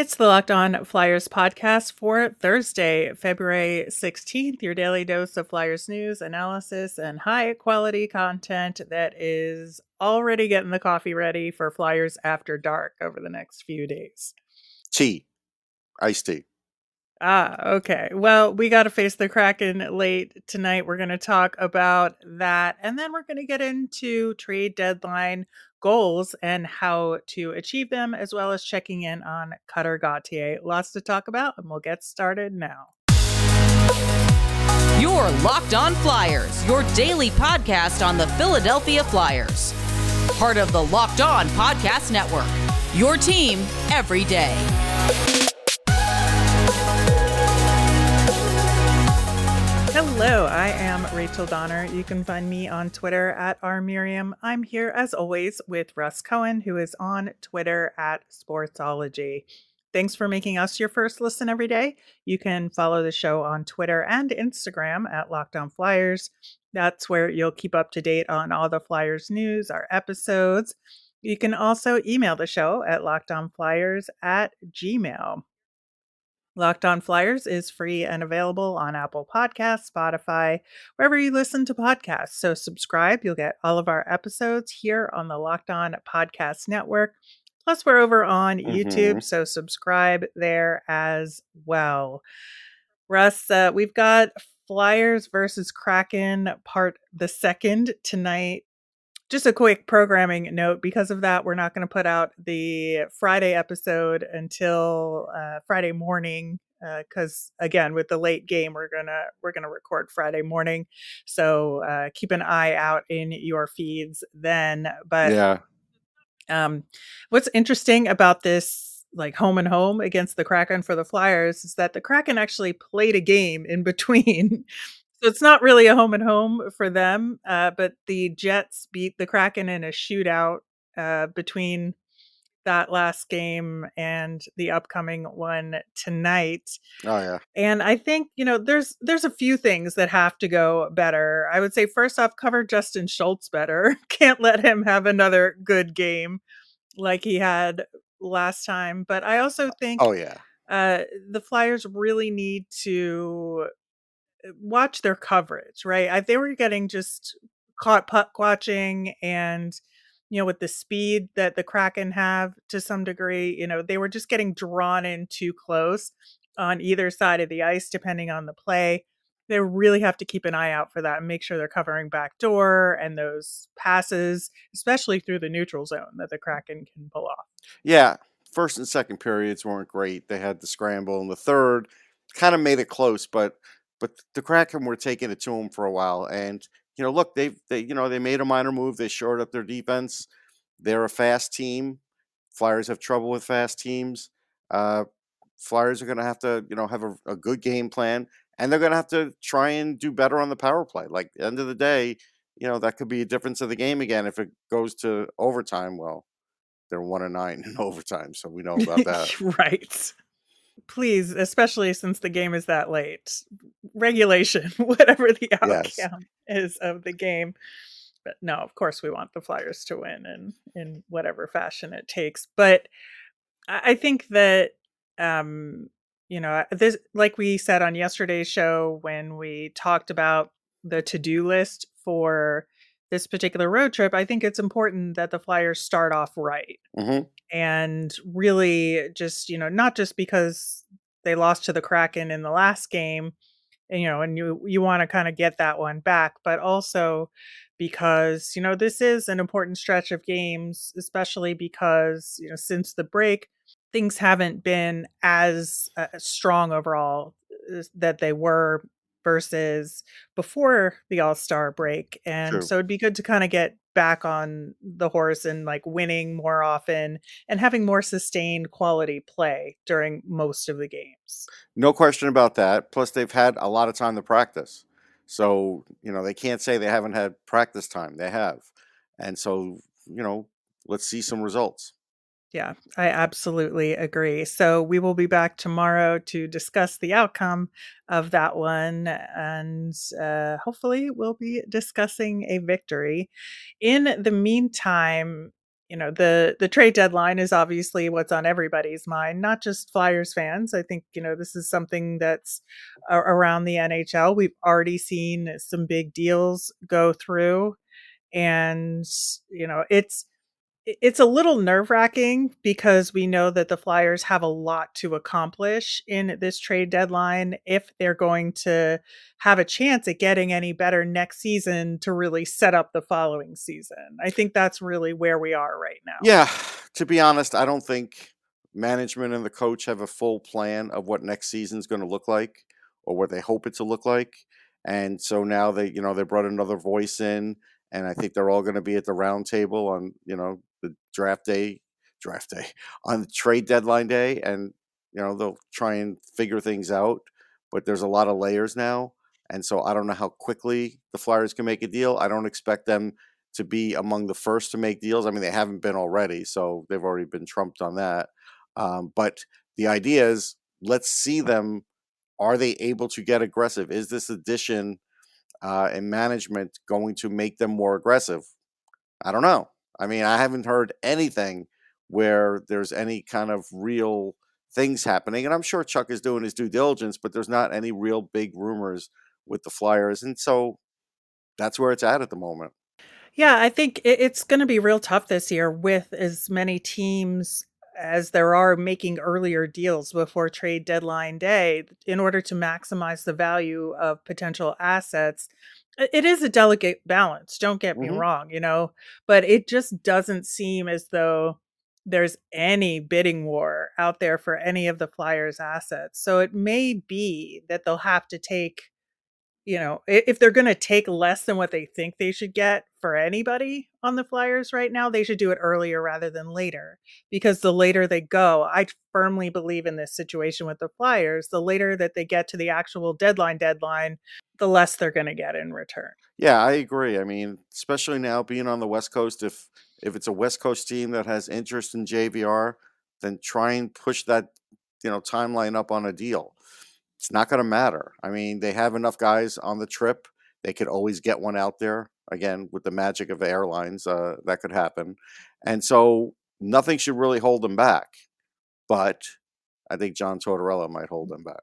It's the Locked On Flyers podcast for Thursday, February 16th, your daily dose of Flyers news, analysis, and high quality content that is already getting the coffee ready for Flyers after dark over the next few days. Tea, iced tea. Ah, okay. Well, we got to face the Kraken late tonight. We're going to talk about that. And then we're going to get into trade deadline goals and how to achieve them, as well as checking in on Cutter Gauthier. Lots to talk about, and we'll get started now. Your Locked On Flyers, your daily podcast on the Philadelphia Flyers. Part of the Locked On Podcast Network. Your team every day. Hello, I am Rachel Donner. You can find me on Twitter at rmiriam. I'm here as always with Russ Cohen, who is on Twitter at Sportsology. Thanks for making us your first listen every day. You can follow the show on Twitter and Instagram at Locked On Flyers. That's where you'll keep up to date on all the Flyers news, our episodes. You can also email the show at lockedonflyers at gmail. Locked On Flyers is free and available on Apple Podcasts, Spotify, wherever you listen to podcasts. So subscribe. You'll get all of our episodes here on the Locked On Podcast Network. Plus, we're over on mm-hmm. YouTube, so subscribe there as well. Russ, uh, we've got Flyers versus Kraken part the second tonight just a quick programming note because of that we're not going to put out the friday episode until uh, friday morning because uh, again with the late game we're gonna we're gonna record friday morning. So uh, keep an eye out in your feeds then but yeah. um what's interesting about this like home and home against the kraken for the flyers is that the kraken actually played a game in between So it's not really a home and home for them, uh, but the Jets beat the Kraken in a shootout uh, between that last game and the upcoming one tonight. Oh yeah. And I think, you know, there's there's a few things that have to go better. I would say first off cover Justin Schultz better. Can't let him have another good game like he had last time, but I also think Oh yeah. Uh, the Flyers really need to watch their coverage, right? I, they were getting just caught puck watching and you know with the speed that the kraken have to some degree you know they were just getting drawn in too close on either side of the ice depending on the play. They really have to keep an eye out for that and make sure they're covering back door and those passes especially through the neutral zone that the kraken can pull off. Yeah first and second periods weren't great. They had the scramble in the third kind of made it close but but the Kraken were taking it to him for a while, and you know, look, they've they you know they made a minor move. They shored up their defense. They're a fast team. Flyers have trouble with fast teams. Uh, Flyers are going to have to you know have a, a good game plan, and they're going to have to try and do better on the power play. Like end of the day, you know that could be a difference of the game again if it goes to overtime. Well, they're one and nine in overtime, so we know about that. right please, especially since the game is that late, regulation, whatever the outcome yes. is of the game. But no, of course, we want the Flyers to win in in whatever fashion it takes. But I think that um, you know this, like we said on yesterday's show when we talked about the to do list for this particular road trip, I think it's important that the Flyers start off right. Mm-hmm. And really just, you know, not just because they lost to the Kraken in the last game, and, you know, and you you want to kind of get that one back, but also because, you know, this is an important stretch of games, especially because, you know, since the break, things haven't been as uh, strong overall uh, that they were versus before the All Star break. And True. so it'd be good to kind of get back on the horse and like winning more often and having more sustained quality play during most of the games. No question about that. Plus, they've had a lot of time to practice. So, you know, they can't say they haven't had practice time. They have. And so, you know, let's see some results. Yeah, I absolutely agree. So we will be back tomorrow to discuss the outcome of that one. And uh, hopefully, we'll be discussing a victory. In the meantime, you know the the trade deadline is obviously what's on everybody's mind not just flyers fans i think you know this is something that's around the nhl we've already seen some big deals go through and you know it's it's a little nerve wracking because we know that the Flyers have a lot to accomplish in this trade deadline if they're going to have a chance at getting any better next season to really set up the following season. I think that's really where we are right now. Yeah. To be honest, I don't think management and the coach have a full plan of what next season's going to look like or what they hope it to look like. And so now they, you know, they brought another voice in and I think they're all going to be at the round table on, you know, the draft day, draft day on trade deadline day, and you know they'll try and figure things out. But there's a lot of layers now, and so I don't know how quickly the Flyers can make a deal. I don't expect them to be among the first to make deals. I mean, they haven't been already, so they've already been trumped on that. Um, but the idea is, let's see them. Are they able to get aggressive? Is this addition uh, and management going to make them more aggressive? I don't know. I mean, I haven't heard anything where there's any kind of real things happening. And I'm sure Chuck is doing his due diligence, but there's not any real big rumors with the Flyers. And so that's where it's at at the moment. Yeah, I think it's going to be real tough this year with as many teams as there are making earlier deals before trade deadline day in order to maximize the value of potential assets it is a delicate balance don't get me mm-hmm. wrong you know but it just doesn't seem as though there's any bidding war out there for any of the flyers assets so it may be that they'll have to take you know, if they're going to take less than what they think they should get for anybody on the Flyers right now, they should do it earlier rather than later. Because the later they go, I firmly believe in this situation with the Flyers, the later that they get to the actual deadline deadline, the less they're going to get in return. Yeah, I agree. I mean, especially now being on the West Coast, if if it's a West Coast team that has interest in JVR, then try and push that you know timeline up on a deal it's not going to matter. I mean, they have enough guys on the trip. They could always get one out there. Again, with the magic of airlines, uh, that could happen. And so nothing should really hold them back. But I think John Tortorella might hold them back.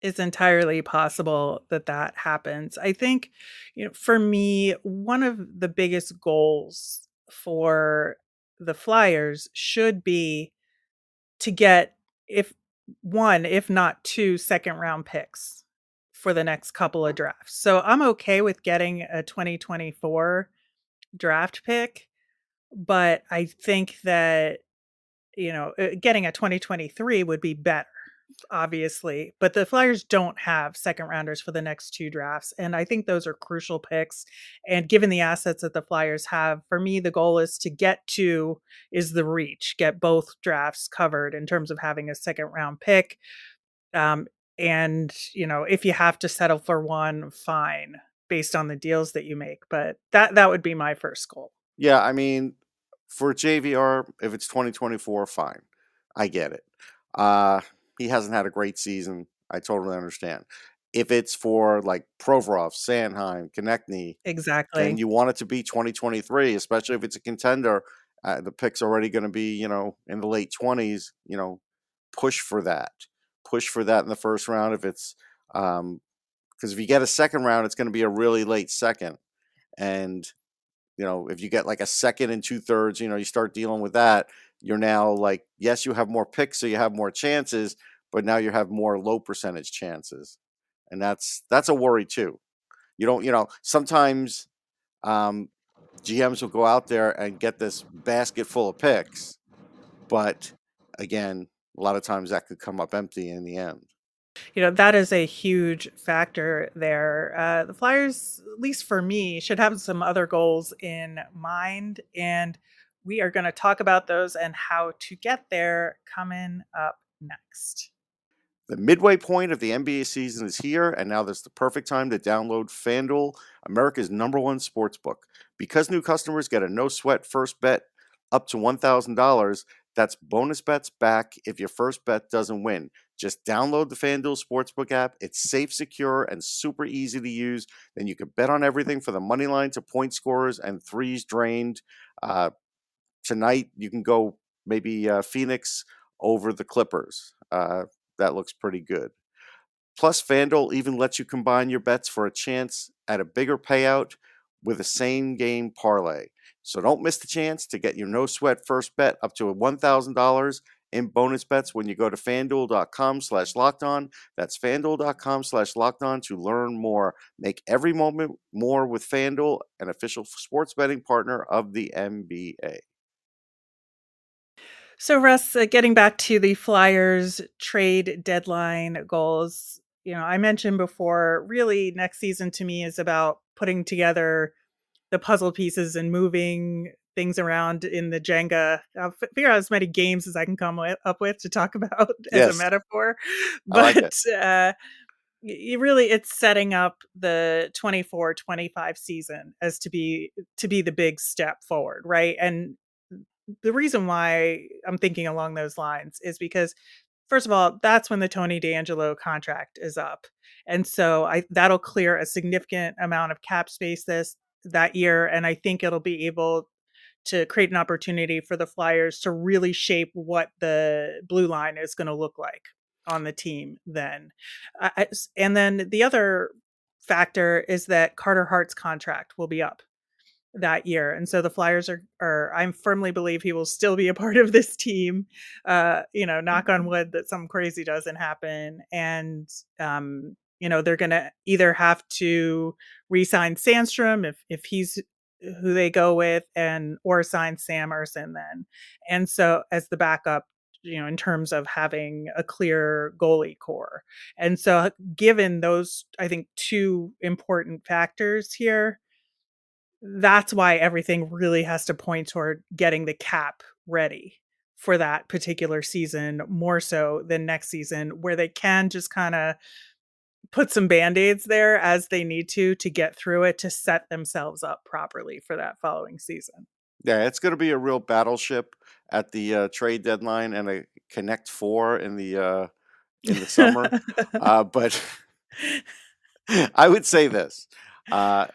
It's entirely possible that that happens. I think, you know, for me, one of the biggest goals for the Flyers should be to get if one, if not two second round picks for the next couple of drafts. So I'm okay with getting a 2024 draft pick, but I think that, you know, uh, getting a 2023 would be better obviously, but the Flyers don't have second rounders for the next two drafts. And I think those are crucial picks. And given the assets that the Flyers have, for me, the goal is to get to is the reach, get both drafts covered in terms of having a second round pick. Um, and, you know, if you have to settle for one, fine, based on the deals that you make. But that that would be my first goal. Yeah, I mean, for JVR, if it's 2024, fine. I get it. Uh he hasn't had a great season. I totally understand. If it's for like Provorov, Sanheim, Konecny, exactly, and you want it to be 2023, especially if it's a contender, uh, the pick's already going to be you know in the late 20s. You know, push for that. Push for that in the first round. If it's um, because if you get a second round, it's going to be a really late second, and you know if you get like a second and two thirds, you know you start dealing with that you're now like, yes, you have more picks, so you have more chances, but now you have more low percentage chances, and that's that's a worry too. You don't, you know, sometimes um, GMs will go out there and get this basket full of picks, but again, a lot of times that could come up empty in the end. You know, that is a huge factor there. Uh, the Flyers, at least for me, should have some other goals in mind. And we are going to talk about those and how to get there coming up next. The midway point of the NBA season is here, and now there's the perfect time to download FanDuel, America's number one sports book. Because new customers get a no sweat first bet up to $1,000, that's bonus bets back if your first bet doesn't win. Just download the FanDuel Sportsbook app. It's safe, secure, and super easy to use. Then you can bet on everything from the money line to point scorers and threes drained. Uh, tonight you can go maybe uh, Phoenix over the Clippers. Uh, that looks pretty good. Plus, FanDuel even lets you combine your bets for a chance at a bigger payout with a same game parlay. So don't miss the chance to get your no sweat first bet up to $1,000 in bonus bets when you go to fanduel.com slash locked on. That's fanduel.com slash locked on to learn more. Make every moment more with FanDuel, an official sports betting partner of the NBA. So, Russ, uh, getting back to the Flyers trade deadline goals, you know, I mentioned before, really next season to me is about putting together the puzzle pieces and moving things around in the Jenga. I'll f- figure out as many games as I can come up with to talk about as Yes. a metaphor. I like But uh, you really, it's setting up the 24 25 season as to be to be the big step forward, right? And the reason why I'm thinking along those lines is because first of all, that's when the Tony DeAngelo contract is up. And so I that'll clear a significant amount of cap space this that year and I think it'll be able to create an opportunity for the Flyers to really shape what the blue line is going to look like on the team then. I- I- s- and then the other factor is that Carter Hart's contract will be up that year. And so the Flyers are, are I firmly believe he will still be a part of this team. Uh, you know, knock on wood that something crazy doesn't happen. And um, you know, they're gonna either have to re-sign Sandstrom if if he's who they go with and or sign Sam Ersson then. And so as the backup you know in terms of having a clear goalie core and so given those i think two important factors here that's why everything really has to point toward getting the cap ready for that particular season more so than next season where they can just kind of put some band-aids there as they need to to get through it to set themselves up properly for that following season Yeah, it's going to be a real battleship at the uh, trade deadline and a Connect Four in the uh, in the summer. uh, but I would say this: uh,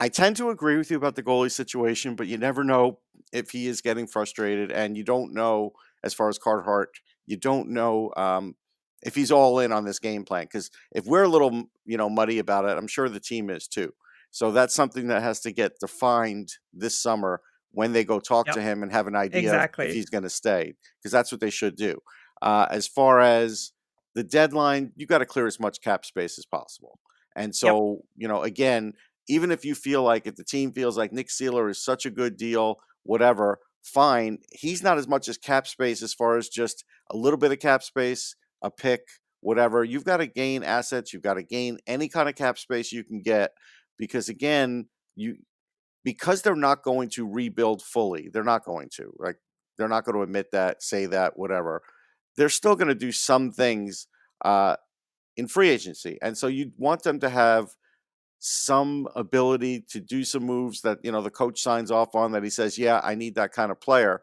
I tend to agree with you about the goalie situation, but you never know if he is getting frustrated, and you don't know as far as Carhart, you don't know um, if he's all in on this game plan. Because if we're a little, you know, muddy about it, I'm sure the team is too. So that's something that has to get defined this summer when they go talk Yep. to him and have an idea of if he's going to stay, because that's what they should do. Uh, as far as the deadline, you got to clear as much cap space as possible. And so, you know, again, even if you feel like if the team feels like Nick Seeler is such a good deal, whatever, fine. He's not as much as cap space as far as just a little bit of cap space, a pick, whatever. You've got to gain assets. You've got to gain any kind of cap space you can get because again, you because they're not going to rebuild fully. They're not going to. Like they're not going to admit that, say that, whatever. They're still going to do some things uh, in free agency, and so you want them to have some ability to do some moves that you know the coach signs off on that he says yeah i need that kind of player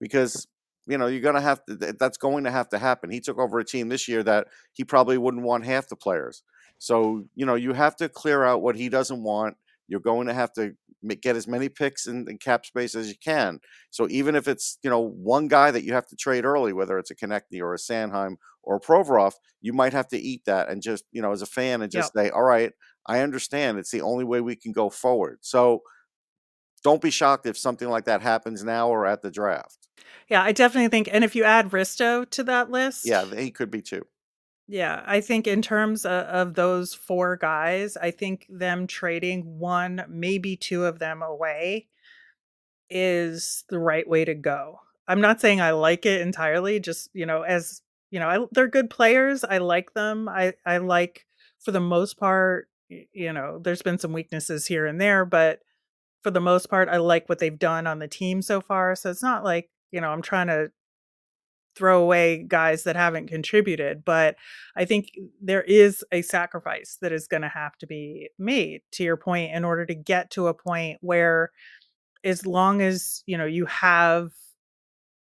because you know you're going to have to that's going to have to happen. He took over a team this year that he probably wouldn't want half the players. So you know you have to clear out what he doesn't want. You're going to have to get as many picks and, cap space as you can. So even if it's you know one guy that you have to trade early whether it's a Konecny or a Sanheim or a Provorov you might have to eat that and just you know as a fan and just say all right I understand. It's the only way we can go forward. So don't be shocked if something like that happens now or at the draft. yeah i definitely think and if you add risto to that list Yeah, he could be too. Yeah, I think in terms of, of those four guys, I think them trading one, maybe two of them away is the right way to go. I'm not saying I like it entirely, just, you know, as, you know, I, they're good players. I like them. I I like for the most part, you know, there's been some weaknesses here and there, but for the most part, I like what they've done on the team so far. So it's not like, you know, I'm trying to throw away guys that haven't contributed, but I think there is a sacrifice that is going to have to be made to your point in order to get to a point where as long as, you know, you have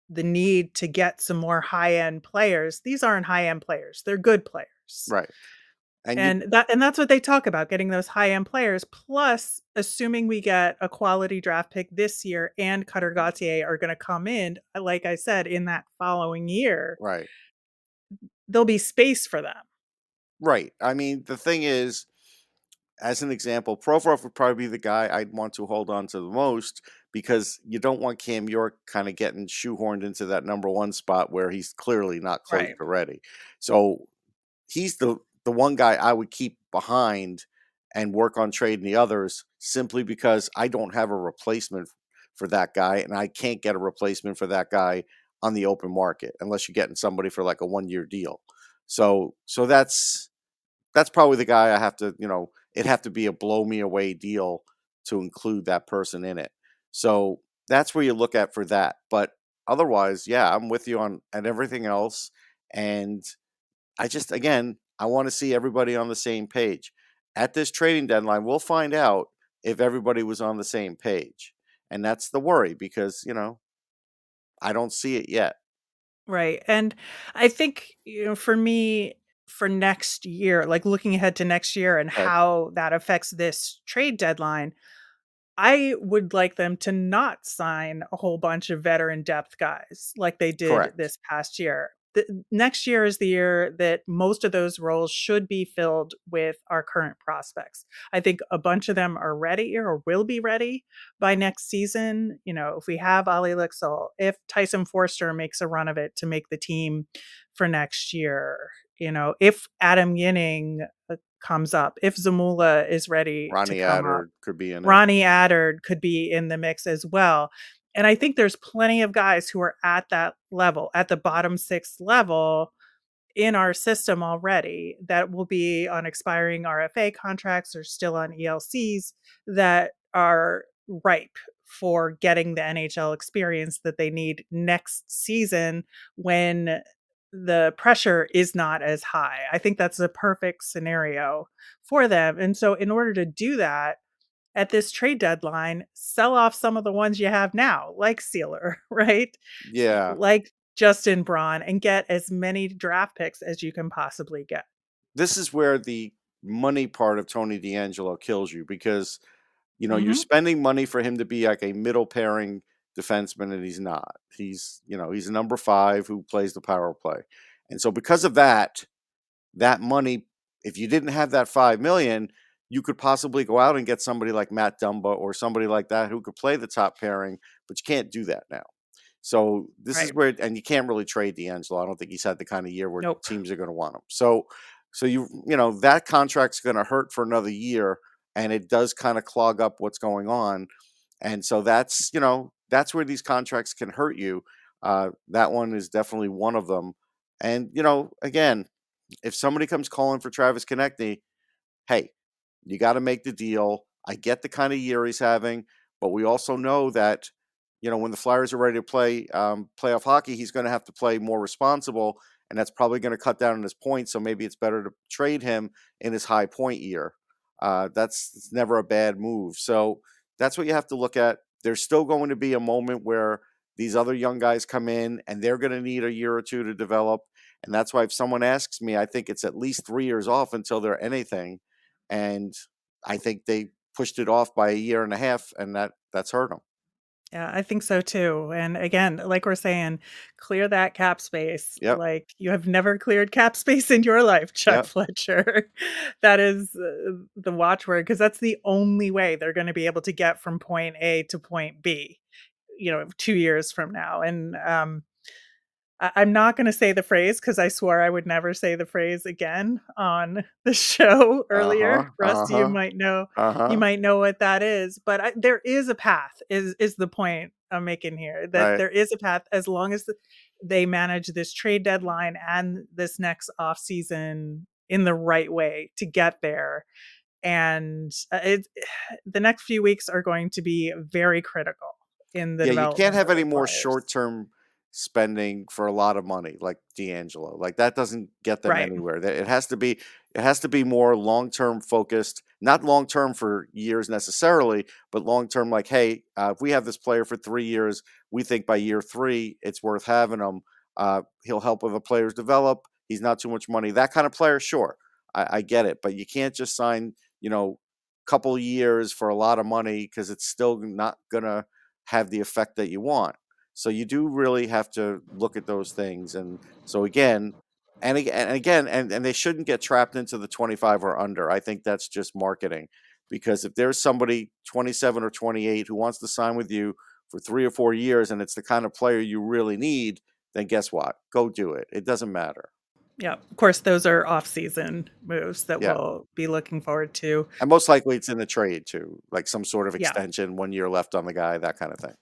the need to get some more high-end players, these aren't high-end players. They're good players. Right. And, and you, that and that's what they talk about getting those high end players. Plus, assuming we get a quality draft pick this year and Cutter Gauthier are going to come in, uh, like I said, in that following year, right? There'll be space for them. Right. I mean, the thing is, as an example, Provorov would probably be the guy I'd want to hold on to the most because you don't want Cam York kind of getting shoehorned into that number one spot where he's clearly not close right. to ready. So he's the the one guy I would keep behind and work on trading the others simply because I don't have a replacement for that guy and I can't get a replacement for that guy on the open market unless you're getting somebody for like a one year deal. So so that's that's probably the guy I have to, you know, it'd have to be a blow me away deal to include that person in it. So that's where you look at for that. But otherwise, yeah, I'm with you on and everything else. And I just again, I want to see everybody on the same page. At this trading deadline, we'll find out if everybody was on the same page. And that's the worry because, you know, I don't see it yet. Right. And I think, you know, for me, for next year, like looking ahead to next year and right. how that affects this trade deadline, I would like them to not sign a whole bunch of veteran depth guys like they did Correct. this past year. The, next year is the year that most of those roles should be filled with our current prospects. I think a bunch of them are ready or will be ready by next season. You know, if we have Olle Lycksell, if Tyson Foerster makes a run of it to make the team for next year, you know, if Adam Ginning uh, comes up, if Zamula is ready, Ronnie Adder up, could be in it. Ronnie Attard could be in the mix as well. And I think there's plenty of guys who are at that level, at the bottom six level in our system already that will be on expiring RFA contracts or still on ELCs that are ripe for getting the NHL experience that they need next season when the pressure is not as high. I think that's a perfect scenario for them. And so, in order to do that, at this trade deadline, sell off some of the ones you have now, like Seeler, right? Yeah. Like Justin Braun, and get as many draft picks as you can possibly get. This is where the money part of Tony DeAngelo kills you because, you know, mm-hmm. you're spending money for him to be like a middle pairing defenseman, and he's not. He's, you know, he's a number five who plays the power play. And so because of that, that money, if you didn't have that five million, you could possibly go out and get somebody like Matt Dumba or somebody like that who could play the top pairing, but you can't do that now. So this right. is where, and you can't really trade DeAngelo. I don't think he's had the kind of year where nope. teams are going to want him. So, so you, you know, that contract's going to hurt for another year, and it does kind of clog up what's going on. And so that's, you know, that's where these contracts can hurt you. Uh, that one is definitely one of them. And you know, again, if somebody comes calling for Travis Konecny, hey, you got to make the deal. I get the kind of year he's having, but we also know that you know when the Flyers are ready to play um, playoff hockey, he's going to have to play more responsible, and that's probably going to cut down on his points. So maybe it's better to trade him in his high point year. Uh, that's never a bad move. So that's what you have to look at. There's still going to be a moment where these other young guys come in and they're going to need a year or two to develop. And that's why if someone asks me, I think it's at least three years off until they're anything and I think they pushed it off by a year and a half, and that that's hurt them. Yeah, I think so too. And again, like we're saying, clear that cap space. Yep. Like you have never cleared cap space in your life, Chuck yep. Fletcher. that is uh, the watchword because that's the only way they're going to be able to get from point A to point B, you know, 2 years from now. And um I- am not going to say the phrase because I swore I would never say the phrase again on the show earlier. Uh-huh, Russ, uh-huh, you might know, uh-huh. you might know what that is, but I, there is a path. Is is the point I'm making here that right. there is a path as long as they manage this trade deadline and this next off season in the right way to get there. And uh, it, the next few weeks are going to be very critical in the yeah. You can't have any more short term spending for a lot of money like DeAngelo. Like that doesn't get them right. anywhere. It has to be it has to be more long term focused, not long term for years necessarily, but long term. Like, hey, uh, if we have this player for three years, we think by year three it's worth having him. Uh, he'll help with the players develop. He's not too much money. That kind of player, sure. I, I get it, but you can't just sign, you know, a couple years for a lot of money because it's still not gonna have the effect that you want. So you do really have to look at those things. And so again, and again, and again, and, and they shouldn't get trapped into the 25 or under. I think that's just marketing. Because if there's somebody 27 or 28 who wants to sign with you for three or four years and it's the kind of player you really need, then guess what? Go do it. It doesn't matter. Yeah, of course, those are off-season moves that Yeah. we'll be looking forward to. And most likely it's in the trade too, like some sort of Yeah. extension, one year left on the guy, that kind of thing.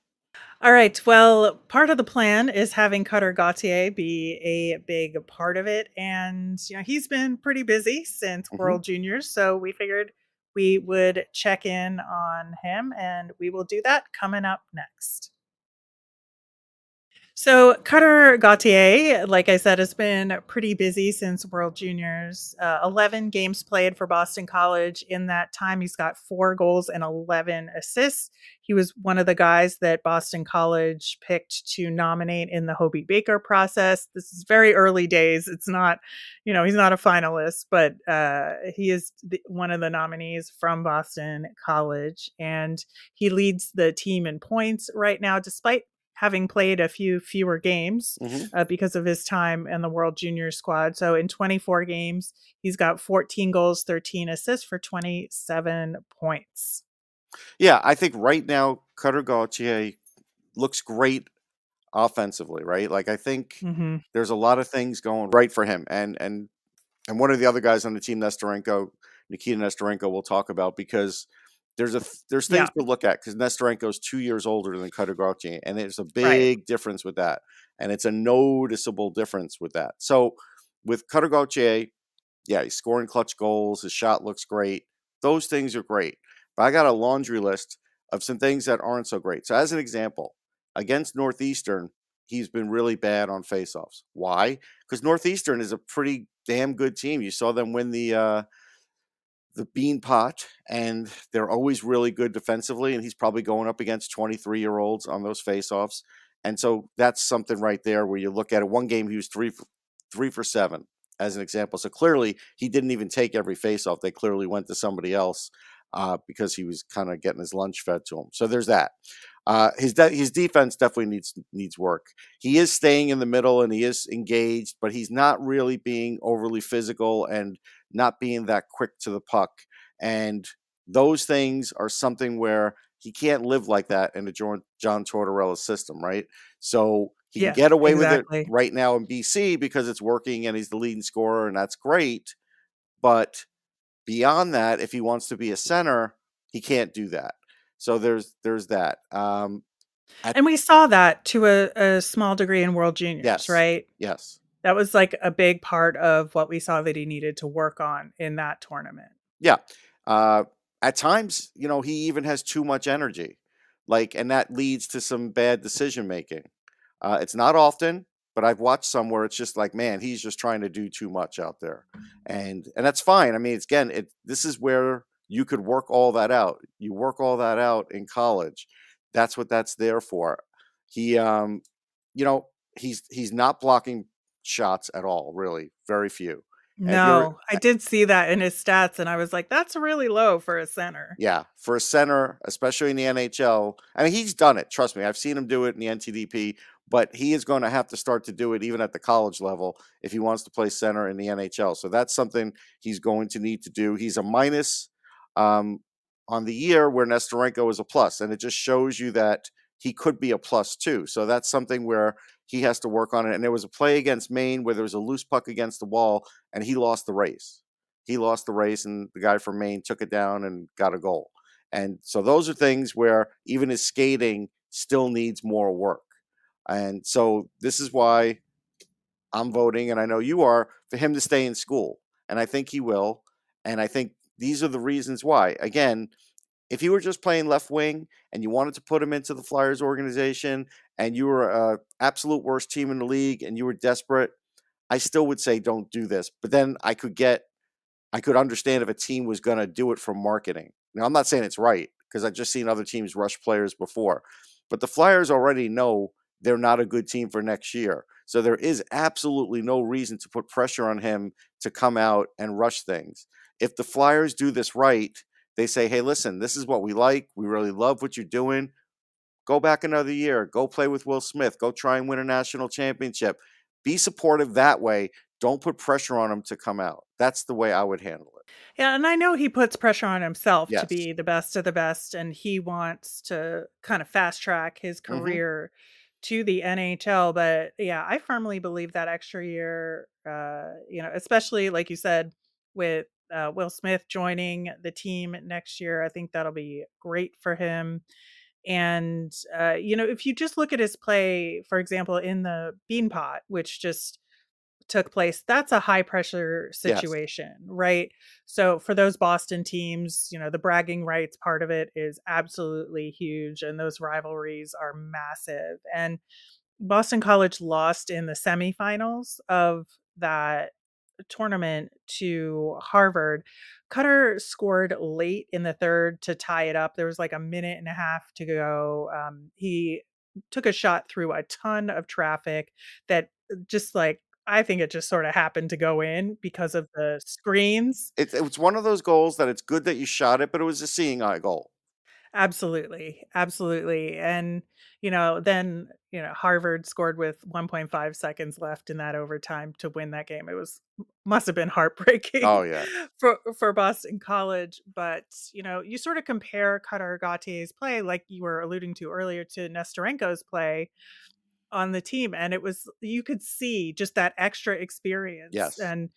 All right. Well, part of the plan is having Cutter Gauthier be a big part of it. And, you know, he's been pretty busy since Mhm. World Juniors. So we figured we would check in on him and we will do that coming up next. So Cutter Gauthier, like I said, has been pretty busy since World Juniors. Uh, 11 games played for Boston College. In that time, he's got four goals and 11 assists. He was one of the guys that Boston College picked to nominate in the Hobey Baker process. This is very early days. It's not, you know, he's not a finalist, but uh, he is the, one of the nominees from Boston College. And he leads the team in points right now, despite having played a few fewer games Mhm. uh, because of his time in the World Junior squad. So in 24 games, he's got 14 goals, 13 assists for 27 points. Yeah, I think right now Cutter Gauthier looks great offensively, right? Like I think hmm there's a lot of things going right for him, and and and one of the other guys on the team, Nesterenko, Nikita Nesterenko, we'll talk about because there's a there's things Yeah. to look at because Nesterenko's two years older than Gauthier, and there's a big Right. difference with that, and it's a noticeable difference with that. So with Gauthier, yeah, he's scoring clutch goals. His shot looks great. Those things are great. But I got a laundry list of some things that aren't so great. So, as an example, against Northeastern, he's been really bad on faceoffs. Why? Because Northeastern is a pretty damn good team. You saw them win the uh, the Beanpot, and they're always really good defensively. And he's probably going up against 23 year olds on those faceoffs. And so that's something right there where you look at it. One game he was three for, three for seven as an example. So clearly he didn't even take every faceoff. They clearly went to somebody else uh, because he was kind of getting his lunch fed to him. So there's that. Uh, his de- his defense definitely needs needs work. He is staying in the middle and he is engaged, but he's not really being overly physical and not being that quick to the puck. And those things are something where he can't live like that in a John, John Tortorella system, right? So he Yeah, can get away with it right now in BC because it's working and he's the leading scorer, and that's great. But beyond that, if he wants to be a center, he can't do that. So there's there's that. Um, And we saw that to a, a small degree in World Juniors, Yes. right? yes, That was like a big part of what we saw that he needed to work on in that tournament. yeah. Uh, at times, you know, he even has too much energy, like, and that leads to some bad decision making. Uh, it's not often, but I've watched some where it's just like, man, he's just trying to do too much out there, and and that's fine. I mean, it's again, it this is where you could work all that out. You work all that out in college. That's what that's there for. He, um, you know, he's he's not blocking shots at all. Really, very few. No, I did see that in his stats, and I was like, that's really low for a center. Yeah, for a center, especially in the NHL, I mean, he's done it. Trust me, I've seen him do it in the NTDP, but he is going to have to start to do it even at the college level if he wants to play center in the NHL. So that's something he's going to need to do. He's a minus um, on the year where Nesterenko is a plus, and it just shows you that he could be a plus too. So that's something where he has to work on it. And there was a play against Maine where there was a loose puck against the wall, and he lost the race. He lost the race, and the guy from Maine took it down and got a goal. And so those are things where even his skating still needs more work. And so this is why I'm voting, and I know you are, for him to stay in school. And I think he will. And I think these are the reasons why. Again, if you were just playing left wing and you wanted to put him into the Flyers organization and you were a absolute worst team in the league and you were desperate, I still would say don't do this. But then I could get I could understand if a team was going to do it for marketing. Now I'm not saying it's right because I've just seen other teams rush players before. But the Flyers already know they're not a good team for next year. So there is absolutely no reason to put pressure on him to come out and rush things. If the Flyers do this right, they say, hey, listen, this is what we like. We really love what you're doing. Go back another year. Go play with Will Smith. Go try and win a national championship. Be supportive that way. Don't put pressure on him to come out. That's the way I would handle it. Yeah, and I know he puts pressure on himself Yes. to be the best of the best, and he wants to kind of fast track his Mhm. career to the NHL. But yeah, I firmly believe that extra year, uh, you know, especially like you said, with uh, Will Smith joining the team next year, I think that'll be great for him. And uh, you know, if you just look at his play, for example, in the Beanpot, which just took place, that's a high pressure Yes. situation, right? So for those Boston teams, you know, the bragging rights part of it is absolutely huge and those rivalries are massive. And Boston College lost in the semifinals of that tournament to Harvard. Cutter scored late in the third to tie it up. There was like a minute and a half to go. Um, he took a shot through a ton of traffic that uh, just like I think it just sort of happened to go in because of the screens. It, it was one of those goals that it's good that you shot it, but it was a seeing eye goal. Absolutely. Absolutely. And, you know, then, you know, Harvard scored with 1.5 seconds left in that overtime to win that game. It was must have been heartbreaking Oh, yeah. for for Boston College, but you know, you sort of compare Cutter Gauthier's play like you were alluding to earlier to Nesterenko's play on the team and it was you could see just that extra experience Yes. and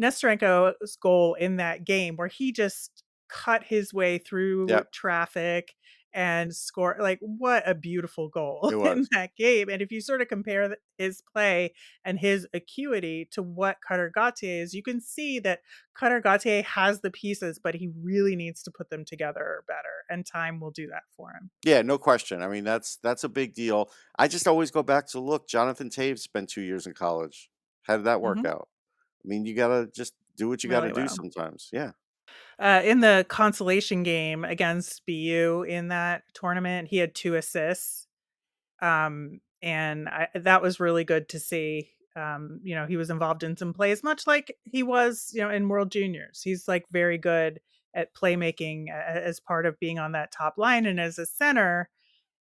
Nesterenko's goal in that game where he just cut his way through Yep. traffic and score like what a beautiful goal in that game and if you sort of compare his play and his acuity to what Cutter Gauthier is you can see that Cutter Gauthier has the pieces but he really needs to put them together better and time will do that for him Yeah, no question. I mean, that's that's a big deal. I just always go back to look, Jonathan Toews spent two years in college. How did that work Mhm. out? I mean, you gotta just do what you gotta really do well sometimes. Yeah. Uh, in the consolation game against BU in that tournament, he had two assists. Um, and I, that was really good to see. Um, you know, he was involved in some plays, much like he was, you know, in World Juniors. He's like very good at playmaking as part of being on that top line. And as a center,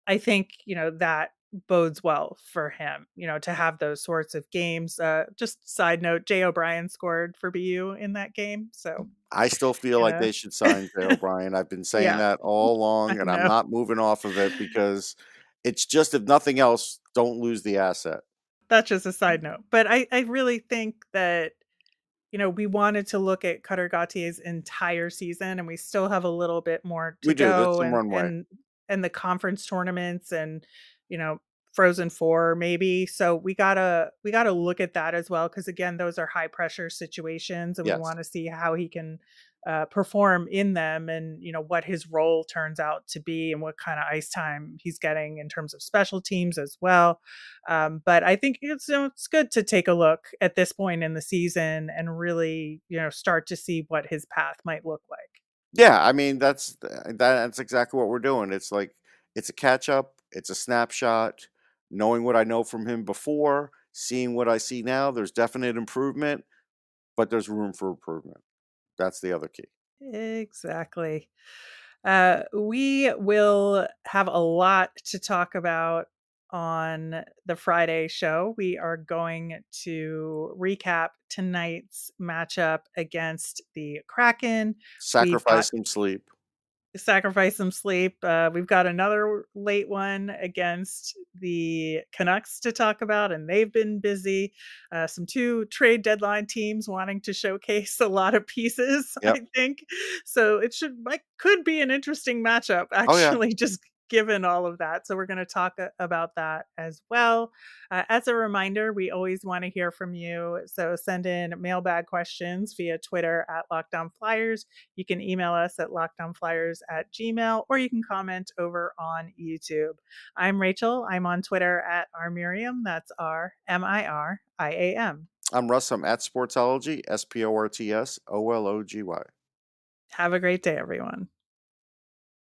I think, you know, that bodes well for him, you know, to have those sorts of games. Uh, just side note, Jay O'Brien scored for BU in that game. So, I still feel you like they should sign Jay O'Brien. I've been saying yeah, that all along, and I'm not moving off of it because it's just if nothing else, don't lose the asset. That's just a side note. But I, I really think that, you know, we wanted to look at Cutter Gauthier's entire season and we still have a little bit more to We do. Go and runway. and and the conference tournaments and you know frozen four maybe so we gotta we gotta look at that as well because again those are high pressure situations and we want to see how he can uh, perform in them and you know what his role turns out to be and what kind of ice time he's getting in terms of special teams as well um, but i think it's, you know, it's good to take a look at this point in the season and really you know start to see what his path might look like Yeah, I mean that's th- that's exactly what we're doing. It's like it's a catch up, it's a snapshot, knowing what I know from him before, seeing what I see now. There's definite improvement, but there's room for improvement. That's the other key. Exactly. Uh, we will have a lot to talk about on the Friday show. We are going to recap tonight's matchup against the Kraken. We've got Sacrifice some sleep. Sacrifice some sleep. Uh, we've got another late one against the Canucks to talk about, and they've been busy. Uh, some two trade deadline teams wanting to showcase a lot of pieces, Yep. I think. So it should could be an interesting matchup, Oh yeah. actually, just given all of that. So we're going to talk about that as well. Uh, as a reminder, we always want to hear from you. So send in mailbag questions via Twitter at Locked On Flyers. You can email us at lockedonflyers at gmail or you can comment over on YouTube. I'm Rachel. I'm on Twitter at rmiriam. That's R M I R I A M. I'm Russ. I'm at Sportsology, S P O R T S O L O G Y. Have a great day, everyone.